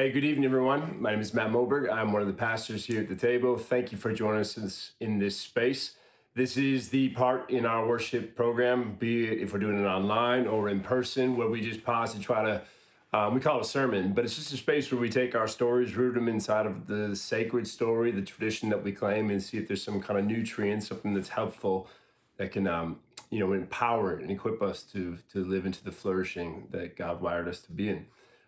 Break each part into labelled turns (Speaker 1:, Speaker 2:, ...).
Speaker 1: Hey, good evening, everyone. My name is Matt Moberg. I'm one of the pastors here at the table. Thank you for joining us in this, in this space. This is the part in our worship program, be it if we're doing it online or in person, where we just pause and try to, um, we call it a sermon, but it's just a space where we take our stories, root them inside of the sacred story, the tradition that we claim, and see if there's some kind of nutrient, something that's helpful that can, um, you know, empower and equip us to to live into the flourishing that God wired us to be in.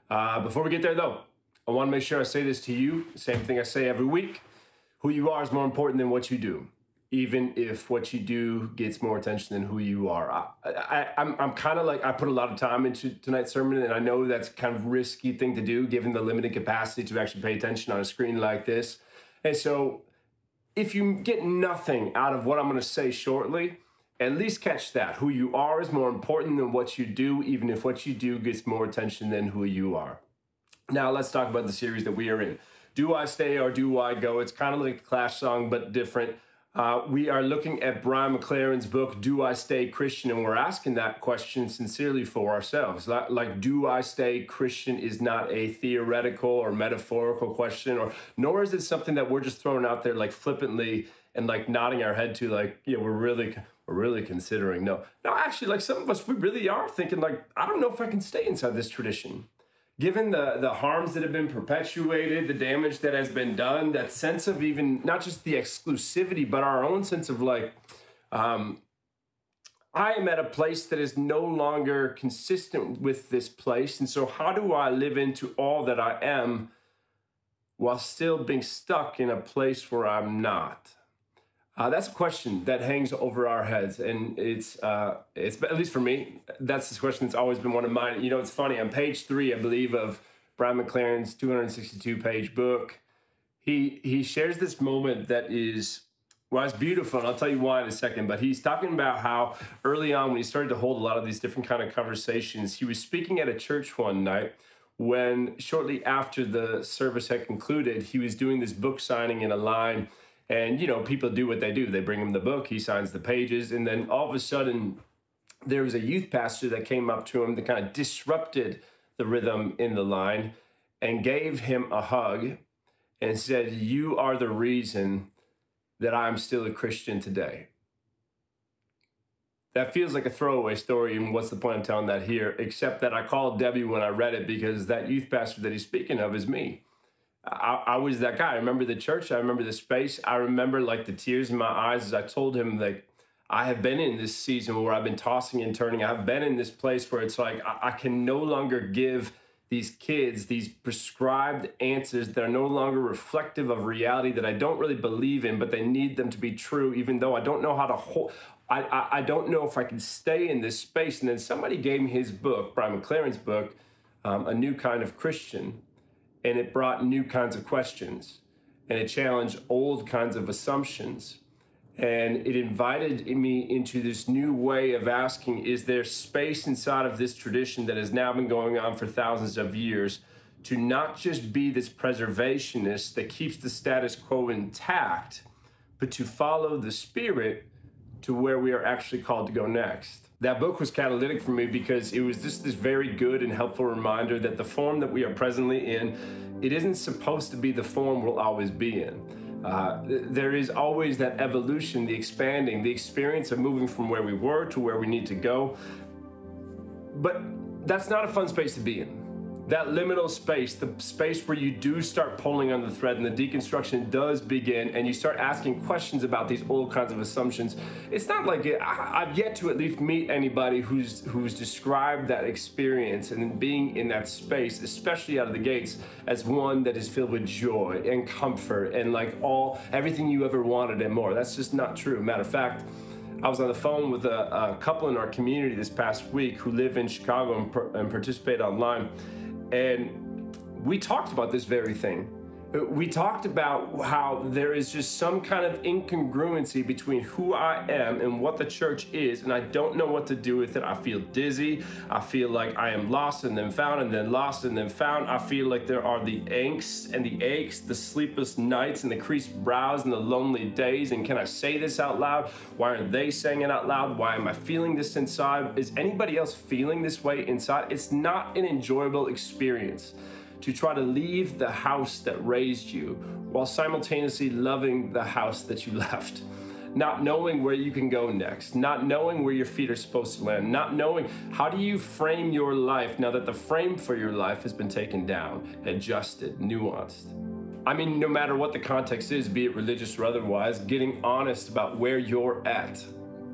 Speaker 1: Uh, before we get there, though, I want to make sure I say this to you. Same thing I say every week. Who you are is more important than what you do, even if what you do gets more attention than who you are. I, I, I'm, I'm kind of like, I put a lot of time into tonight's sermon, and I know that's kind of risky thing to do given the limited capacity to actually pay attention on a screen like this. And so, if you get nothing out of what I'm going to say shortly, at least catch that. Who you are is more important than what you do, even if what you do gets more attention than who you are. Now let's talk about the series that we are in. Do I stay or do I go? It's kind of like the Clash song, but different. Uh, we are looking at Brian McLaren's book, Do I Stay Christian? And we're asking that question sincerely for ourselves. Like, like, do I stay Christian is not a theoretical or metaphorical question, or nor is it something that we're just throwing out there like flippantly and like nodding our head to, like, yeah, we're really we're really considering. No, no, actually, like some of us, we really are thinking, like, I don't know if I can stay inside this tradition given the the harms that have been perpetuated, the damage that has been done, that sense of even not just the exclusivity, but our own sense of like, um, I am at a place that is no longer consistent with this place, and so how do I live into all that I am while still being stuck in a place where I'm not? Uh, that's a question that hangs over our heads, and it's uh, it's at least for me. That's the question that's always been one of mine. You know, it's funny on page three, I believe, of Brian McLaren's 262 page book. He he shares this moment that is well, it's beautiful, and I'll tell you why in a second. But he's talking about how early on, when he started to hold a lot of these different kind of conversations, he was speaking at a church one night when shortly after the service had concluded, he was doing this book signing in a line and, you know, people do what they do. They bring him the book, he signs the pages, and then all of a sudden, there was a youth pastor that came up to him that kind of disrupted the rhythm in the line and gave him a hug and said, You are the reason that I'm still a Christian today. That feels like a throwaway story, and what's the point of telling that here? Except that I called Debbie when I read it because that youth pastor that he's speaking of is me. I, I, was that guy. I remember the church. I remember the space. I remember like the tears in my eyes as I told him like I have been in this season where I've been tossing and turning. I've been in this place where it's like I, I can no longer give these kids these prescribed answers that are no longer reflective of reality that I don't really believe in, but they need them to be true, even though I don't know how to hold. I, I, I don't know if I can stay in this space. And then somebody gave me his book, Brian McLaren's book, um, A New Kind of Christian and it brought new kinds of questions and it challenged old kinds of assumptions. And it invited me into this new way of asking is there space inside of this tradition that has now been going on for thousands of years to not just be this preservationist that keeps the status quo intact but to follow the spirit to where we are actually called to go next that book was catalytic for me because it was just this very good and helpful reminder that the form that we are presently in, it isn't supposed to be the form we'll always be in. Uh, there is always that evolution, the expanding, the experience of moving from where we were to where we need to go. But that's not a fun space to be in that liminal space, the space where you do start pulling on the thread and the deconstruction does begin, and you start asking questions about these old kinds of assumptions. It's not like it, I, have yet to at least meet anybody who's who's described that experience and being in that space, especially out of the gates, as one that is filled with joy and comfort and like all everything you ever wanted and more. That's just not true. Matter of fact. I was on the phone with a, a, couple in our community this past week who live in Chicago and, and participate online and we talked about this very thing. We talked about how there is just some kind of incongruency between who I am and what the church is, and I don't know what to do with it. I feel dizzy. I feel like I am lost and then found, and then lost and then found. I feel like there are the angst and the aches, the sleepless nights, and the creased brows, and the lonely days. And can I say this out loud? Why aren't they saying it out loud? Why am I feeling this inside? Is anybody else feeling this way inside? It's not an enjoyable experience to try to leave the house that raised you while simultaneously loving the house that you left not knowing where you can go next, not knowing where your feet are supposed to land, not knowing how do you frame your life now that the frame for your life has been taken down, adjusted, nuanced. I mean, no matter what the context is, be it religious or otherwise, getting honest about where you're at,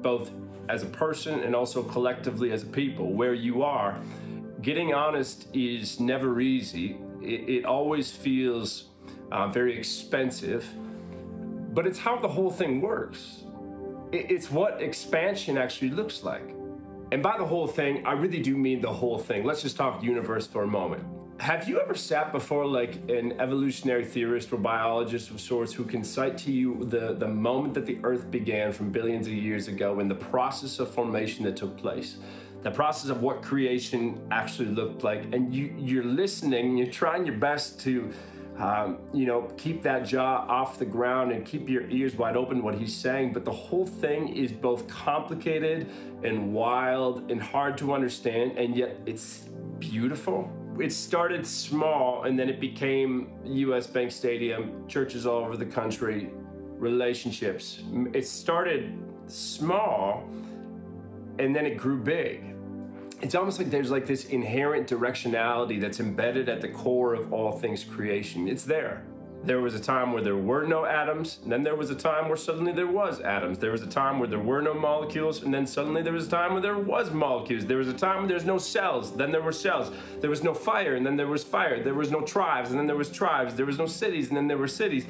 Speaker 1: both as a person and also collectively as a people, where you are. Getting honest is never easy. It, it always feels uh, very expensive but it's how the whole thing works. It's what expansion actually looks like. And by the whole thing, I really do mean the whole thing. Let's just talk universe for a moment. Have you ever sat before like an evolutionary theorist or biologist of sorts who can cite to you the, the moment that the earth began from billions of years ago and the process of formation that took place? The process of what creation actually looked like, and you, you're listening, you're trying your best to um, you know, keep that jaw off the ground and keep your ears wide open to what he's saying. But the whole thing is both complicated and wild and hard to understand, and yet it's beautiful. It started small and then it became US Bank Stadium, churches all over the country, relationships. It started small and then it grew big it's almost like there's like this inherent directionality that's embedded at the core of all things creation. It's there. There was a time where there were no atoms, and then there was a time where suddenly there was atoms. There was a time where there were no molecules, and then suddenly there was a time where there was molecules. There was a time when there's no cells, then there were cells. There was no fire, and then there was fire. There was no tribes, and then there was tribes. There was no cities, and then there were cities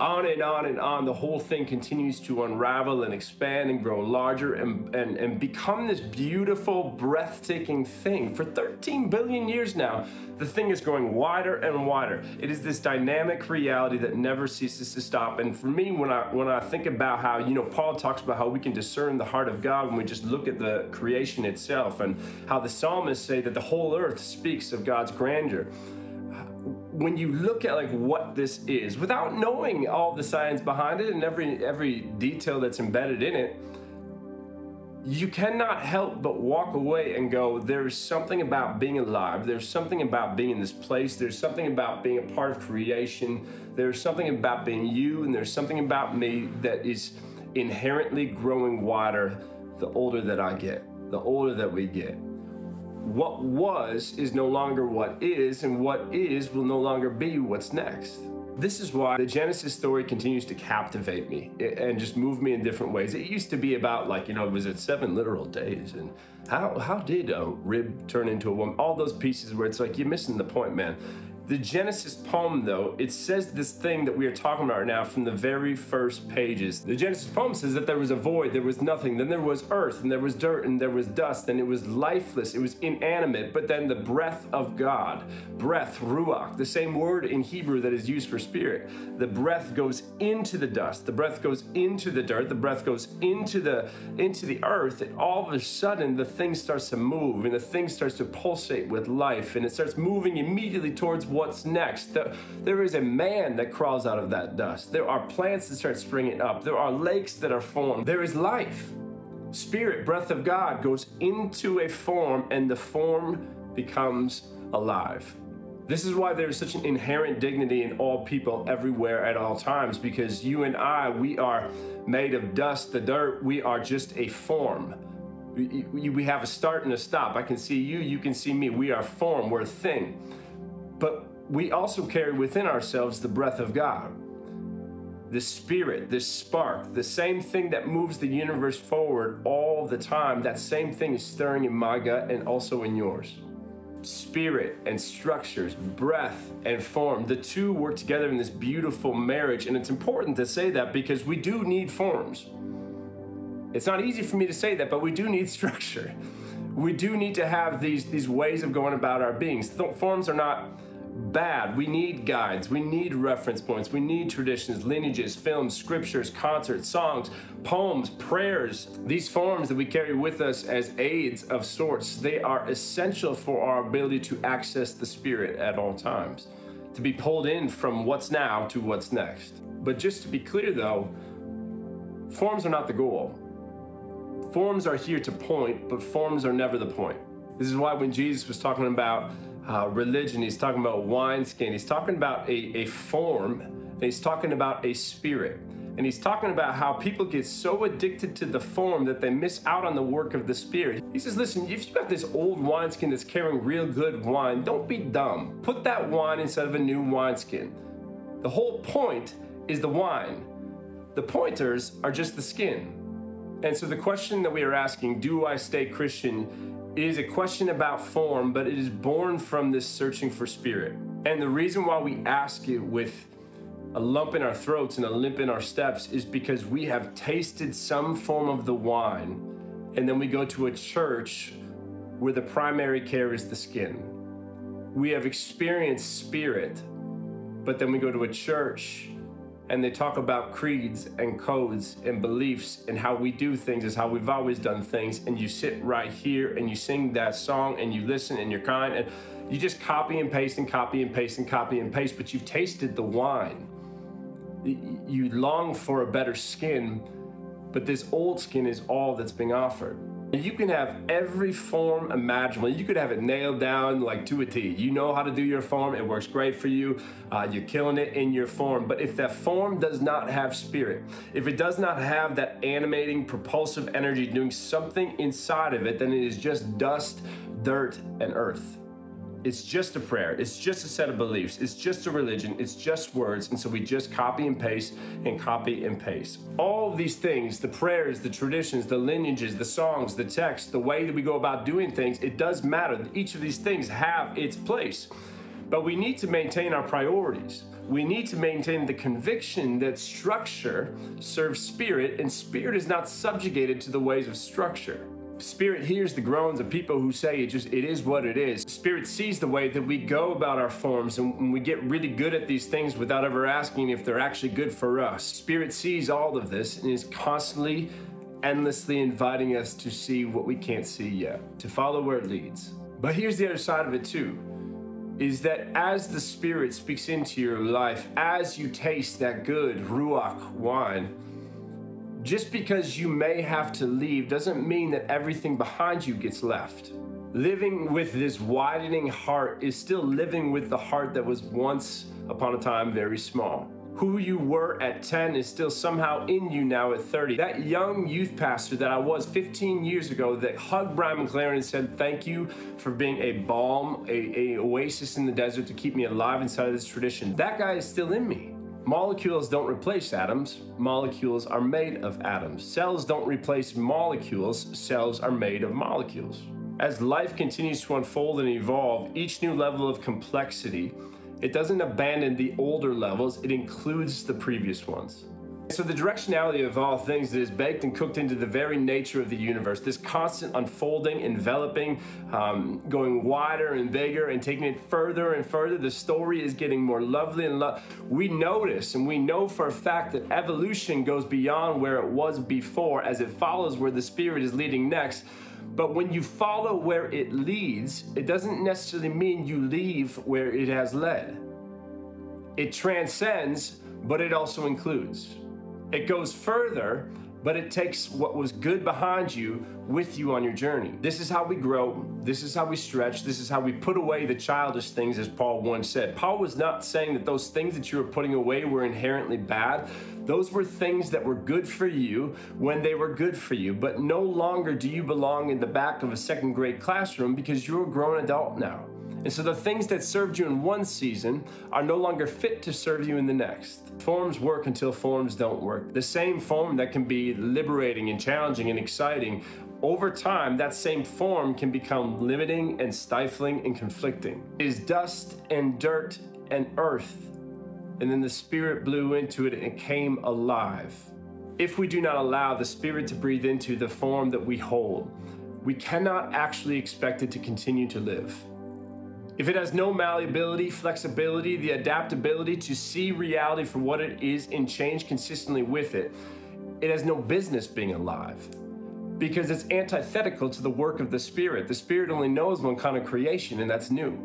Speaker 1: on and on and on, the whole thing continues to unravel and expand and grow larger and, and, and become this beautiful, breathtaking thing. For 13 billion years now, the thing is growing wider and wider. It is this dynamic reality that never ceases to stop. And for me, when I when I think about how, you know, Paul talks about how we can discern the heart of God when we just look at the creation itself and how the psalmists say that the whole earth speaks of God's grandeur when you look at like what this is without knowing all the science behind it and every every detail that's embedded in it you cannot help but walk away and go there's something about being alive. There's something about being in this place. There's something about being a part of creation. There's something about being you and there's something about me that is inherently growing wider the older that I get the older that we get what was is no longer what is, and what is will no longer be what's next. This is why the Genesis story continues to captivate me and just move me in different ways. It used to be about like, you know, was it seven literal days? And how how did a rib turn into a woman? All those pieces where it's like you're missing the point, man. The Genesis poem, though, it says this thing that we are talking about right now from the very first pages. The Genesis poem says that there was a void, there was nothing, then there was earth, and there was dirt, and there was dust, and it was lifeless, it was inanimate, but then the breath of God, breath, ruach, the same word in Hebrew that is used for spirit. The breath goes into the dust, the breath goes into the dirt, the breath goes into the into the earth, and all of a sudden the thing starts to move, and the thing starts to pulsate with life, and it starts moving immediately towards what's next. There is a man that crawls out of that dust. There are plants that start springing up. There are lakes that are formed. There is life. Spirit, breath of God goes into a form and the form becomes alive. This is why there is such an inherent dignity in all people everywhere at all times because you and I, we are made of dust, the dirt, we are just a form. We, we have a start and a stop. I can see you, you can see me. We are form, we're a thing. But we also carry within ourselves the breath of God, the spirit, this spark, the same thing that moves the universe forward all the time. That same thing is stirring in my gut and also in yours. Spirit and structures, breath and form, the two work together in this beautiful marriage. And it's important to say that because we do need forms. It's not easy for me to say that, but we do need structure. We do need to have these, these ways of going about our beings. Forms are not bad. We need guides, we need reference points, we need traditions, lineages, films, scriptures, concerts, songs, poems, prayers. These forms that we carry with us as aids of sorts, they are essential for our ability to access the Spirit at all times, to be pulled in from what's now to what's next. But just to be clear though, forms are not the goal. Forms are here to point, but forms are never the point. This is why when Jesus was talking about uh, religion. He's talking about wineskin. He's talking about a, a form, and he's talking about a spirit. And he's talking about how people get so addicted to the form that they miss out on the work of the Spirit. He says, Listen, if you've got this old wineskin that's carrying real good wine, don't be dumb. Put that wine instead of a new wineskin. The whole point is the wine, the pointers are just the skin. And so the question that we are asking, do I stay Christian, is a question about form, but it is born from this searching for spirit. And the reason why we ask it with a lump in our throats and a limp in our steps is because we have tasted some form of the wine, and then we go to a church where the primary care is the skin. We have experienced spirit, but then we go to a church and they talk about creeds and codes and beliefs and how we do things is how we've always done things. And you sit right here and you sing that song and you listen and you're kind. And you just copy and paste and copy and paste and copy and paste but you've tasted the wine. You long for a better skin but this old skin is all that's being offered you can have every form imaginable. You could have it nailed down like to a T. You know how to do your form, it works great for you. Uh, you're killing it in your form. But if that form does not have spirit, if it does not have that animating, propulsive energy doing something inside of it, then it is just dust, dirt, and earth. It's just a prayer. It's just a set of beliefs. It's just a religion. It's just words. And so we just copy and paste and copy and paste. All these things the prayers, the traditions, the lineages, the songs, the texts, the way that we go about doing things it does matter. Each of these things have its place. But we need to maintain our priorities. We need to maintain the conviction that structure serves spirit, and spirit is not subjugated to the ways of structure. Spirit hears the groans of people who say it just it is what it is. Spirit sees the way that we go about our forms and we get really good at these things without ever asking if they're actually good for us. Spirit sees all of this and is constantly endlessly inviting us to see what we can't see yet, to follow where it leads. But here's the other side of it too is that as the Spirit speaks into your life, as you taste that good Ruach wine, just because you may have to leave doesn't mean that everything behind you gets left. Living with this widening heart is still living with the heart that was once upon a time very small. Who you were at 10 is still somehow in you now at 30. That young youth pastor that I was 15 years ago that hugged Brian McLaren and said, Thank you for being a balm, a, a oasis in the desert to keep me alive inside of this tradition. That guy is still in me. Molecules don't replace atoms, molecules are made of atoms. Cells don't replace molecules, cells are made of molecules. As life continues to unfold and evolve, each new level of complexity, it doesn't abandon the older levels, it includes the previous ones. So, the directionality of all things is baked and cooked into the very nature of the universe, this constant unfolding, enveloping, um, going wider and bigger and taking it further and further, the story is getting more lovely and lo- we notice and we know for a fact that evolution goes beyond where it was before as it follows where the spirit is leading next. But when you follow where it leads, it doesn't necessarily mean you leave where it has led. It transcends, but it also includes. It goes further, but it takes what was good behind you with you on your journey. This is how we grow. This is how we stretch. This is how we put away the childish things, as Paul once said. Paul was not saying that those things that you were putting away were inherently bad. Those were things that were good for you when they were good for you, but no longer do you belong in the back of a second grade classroom because you're a grown adult now. And so the things that served you in one season are no longer fit to serve you in the next. Forms work until forms don't work. The same form that can be liberating and challenging and exciting, over time, that same form can become limiting and stifling and conflicting. It is dust and dirt and earth. And then the Spirit blew into it and it came alive. If we do not allow the Spirit to breathe into the form that we hold, we cannot actually expect it to continue to live. If it has no malleability, flexibility, the adaptability to see reality for what it is and change consistently with it, it has no business being alive because it's antithetical to the work of the Spirit. The Spirit only knows one kind of creation, and that's new.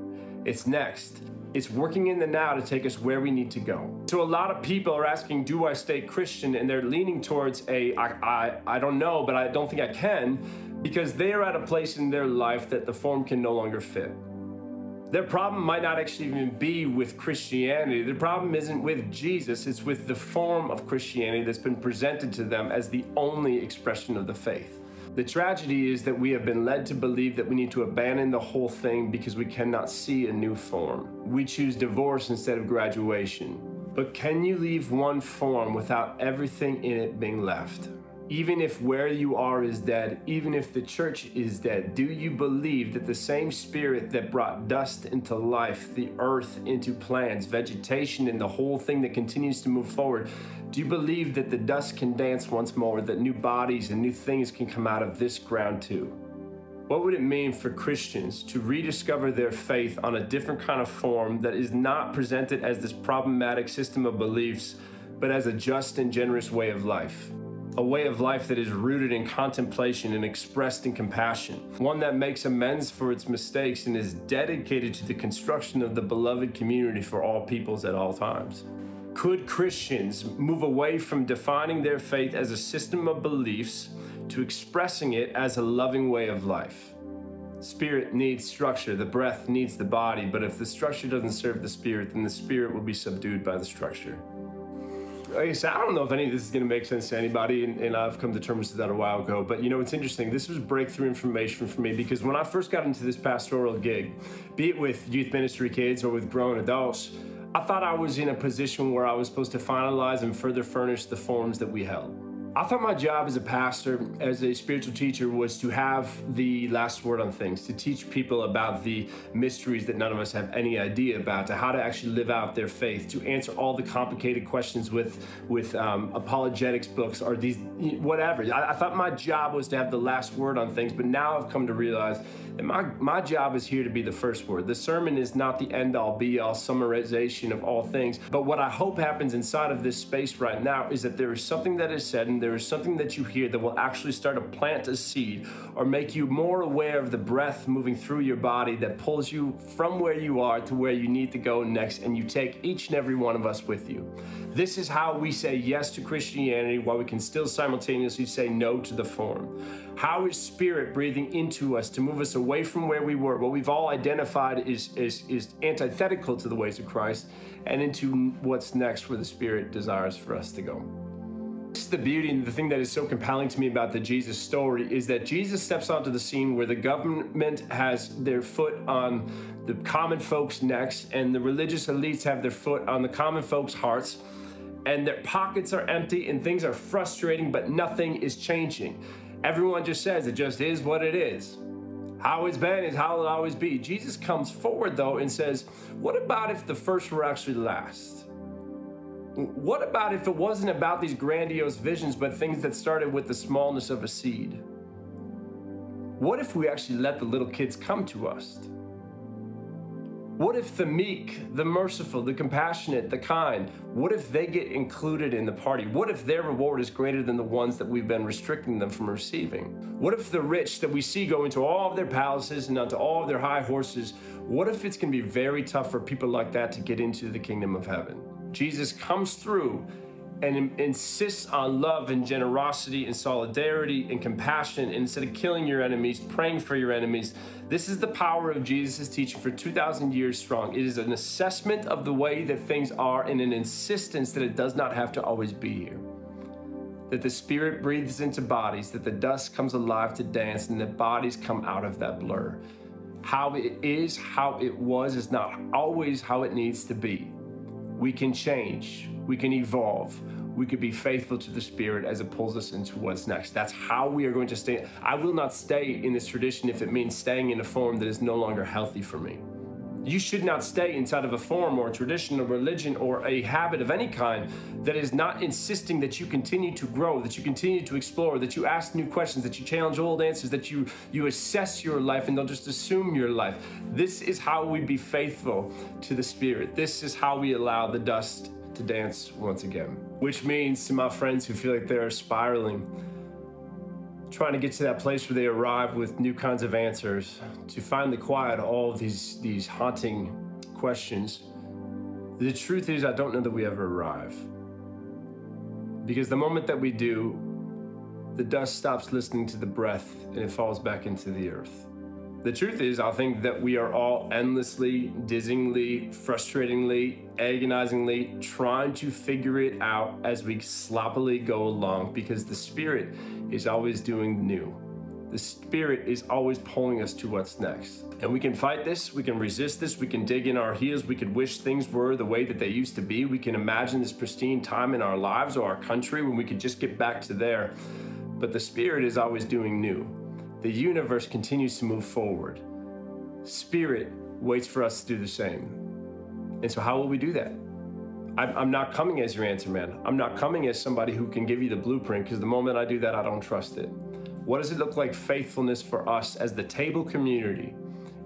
Speaker 1: It's next. It's working in the now to take us where we need to go. So a lot of people are asking, "Do I stay Christian?" And they're leaning towards a, I, I, I don't know, but I don't think I can, because they are at a place in their life that the form can no longer fit. Their problem might not actually even be with Christianity. Their problem isn't with Jesus, it's with the form of Christianity that's been presented to them as the only expression of the faith. The tragedy is that we have been led to believe that we need to abandon the whole thing because we cannot see a new form. We choose divorce instead of graduation. But can you leave one form without everything in it being left? Even if where you are is dead, even if the church is dead, do you believe that the same spirit that brought dust into life, the earth into plants, vegetation, and the whole thing that continues to move forward, do you believe that the dust can dance once more, that new bodies and new things can come out of this ground too? What would it mean for Christians to rediscover their faith on a different kind of form that is not presented as this problematic system of beliefs, but as a just and generous way of life? A way of life that is rooted in contemplation and expressed in compassion, one that makes amends for its mistakes and is dedicated to the construction of the beloved community for all peoples at all times. Could Christians move away from defining their faith as a system of beliefs to expressing it as a loving way of life? Spirit needs structure, the breath needs the body, but if the structure doesn't serve the spirit, then the spirit will be subdued by the structure like I said, I don't know if any of this is going to make sense to anybody, and, and, I've come to terms with that a while ago. But you know, it's interesting. This was breakthrough information for me because when I first got into this pastoral gig, be it with youth ministry kids or with grown adults, I thought I was in a position where I was supposed to finalize and further furnish the forms that we held. I thought my job as a pastor, as a spiritual teacher, was to have the last word on things, to teach people about the mysteries that none of us have any idea about, to how to actually live out their faith, to answer all the complicated questions with with um, apologetics books or these whatever. I, I thought my job was to have the last word on things, but now I've come to realize that my my job is here to be the first word. The sermon is not the end all be all summarization of all things, but what I hope happens inside of this space right now is that there is something that is said and there is something that you hear that will actually start to plant a seed or make you more aware of the breath moving through your body that pulls you from where you are to where you need to go next, and you take each and every one of us with you. This is how we say yes to Christianity while we can still simultaneously say no to the form. How is Spirit breathing into us to move us away from where we were, what we've all identified is, is, is antithetical to the ways of Christ, and into what's next where the Spirit desires for us to go? The beauty and the thing that is so compelling to me about the Jesus story is that Jesus steps onto the scene where the government has their foot on the common folks' necks and the religious elites have their foot on the common folks' hearts and their pockets are empty and things are frustrating but nothing is changing. Everyone just says it just is what it is. How it's been is how it'll always be. Jesus comes forward though and says, What about if the first were actually last? What about if it wasn't about these grandiose visions, but things that started with the smallness of a seed? What if we actually let the little kids come to us? What if the meek, the merciful, the compassionate, the kind, what if they get included in the party? What if their reward is greater than the ones that we've been restricting them from receiving? What if the rich that we see go into all of their palaces and onto all of their high horses, what if it's going to be very tough for people like that to get into the kingdom of heaven? Jesus comes through and insists on love and generosity and solidarity and compassion. And instead of killing your enemies, praying for your enemies. This is the power of Jesus' teaching for 2,000 years strong. It is an assessment of the way that things are and an insistence that it does not have to always be here. That the Spirit breathes into bodies, that the dust comes alive to dance, and that bodies come out of that blur. How it is, how it was, is not always how it needs to be we can change, we can evolve, we could be faithful to the Spirit as it pulls us into what's next. That's how we are going to stay. I will not stay in this tradition if it means staying in a form that is no longer healthy for me. You should not stay inside of a form or a tradition or religion or a habit of any kind that is not insisting that you continue to grow, that you continue to explore, that you ask new questions, that you challenge old answers, that you, you assess your life and don't just assume your life. This is how we be faithful to the Spirit. This is how we allow the dust to dance once again. Which means to my friends who feel like they're spiraling, trying to get to that place where they arrive with new kinds of answers, to finally quiet all these, these haunting questions. The truth is, I don't know that we ever arrive. Because the moment that we do, the dust stops listening to the breath and it falls back into the earth. The truth is, I think that we are all endlessly, dizzyingly, frustratingly, agonizingly trying to figure it out as we sloppily go along because the Spirit is always doing new. The Spirit is always pulling us to what's next. And we can fight this, we can resist this, we can dig in our heels, we could wish things were the way that they used to be. We can imagine this pristine time in our lives or our country when we could just get back to there. But the Spirit is always doing new the universe continues to move forward. Spirit waits for us to do the same. And so, how will we do that? I'm not coming as your answer man. I'm not coming as somebody who can give you the blueprint because the moment I do that, I don't trust it. What does it look like faithfulness for us as the table community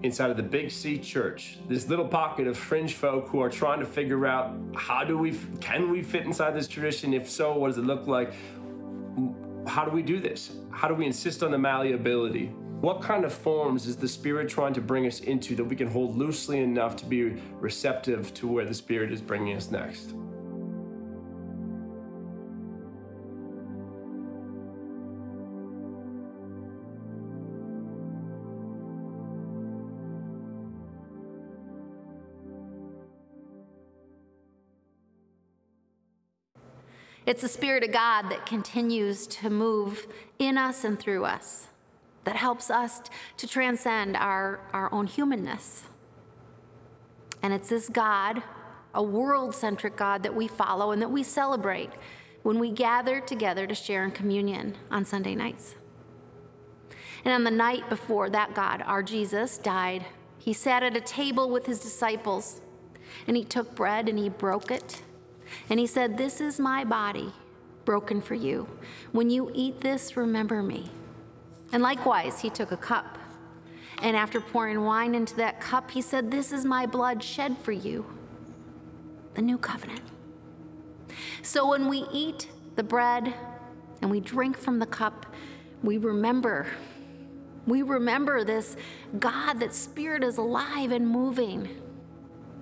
Speaker 1: inside of the Big C church? This little pocket of fringe folk who are trying to figure out how do we, can we fit inside this tradition? If so, what does it look like? How do we do this? How do we insist on the malleability? What kind of forms is the Spirit trying to bring us into that we can hold loosely enough to be receptive to where the Spirit is bringing us next?
Speaker 2: It's the Spirit of God that continues to move in us and through us, that helps us to transcend our, our own humanness. And it's this God, a world centric God, that we follow and that we celebrate when we gather together to share in communion on Sunday nights. And on the night before that God, our Jesus, died, he sat at a table with his disciples and he took bread and he broke it and he said, This is my body broken for you. When you eat this, remember me. And likewise, he took a cup. And after pouring wine into that cup, he said, This is my blood shed for you, the new covenant. So when we eat the bread and we drink from the cup, we remember. We remember this God, that Spirit is alive and moving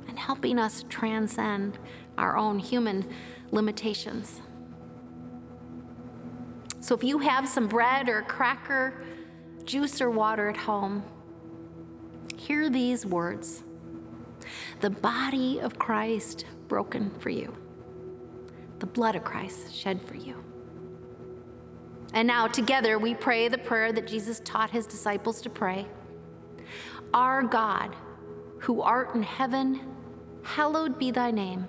Speaker 2: and helping us transcend our own human limitations. So if you have some bread or cracker, juice or water at home, hear these words The body of Christ broken for you, the blood of Christ shed for you. And now, together, we pray the prayer that Jesus taught his disciples to pray Our God, who art in heaven, hallowed be thy name.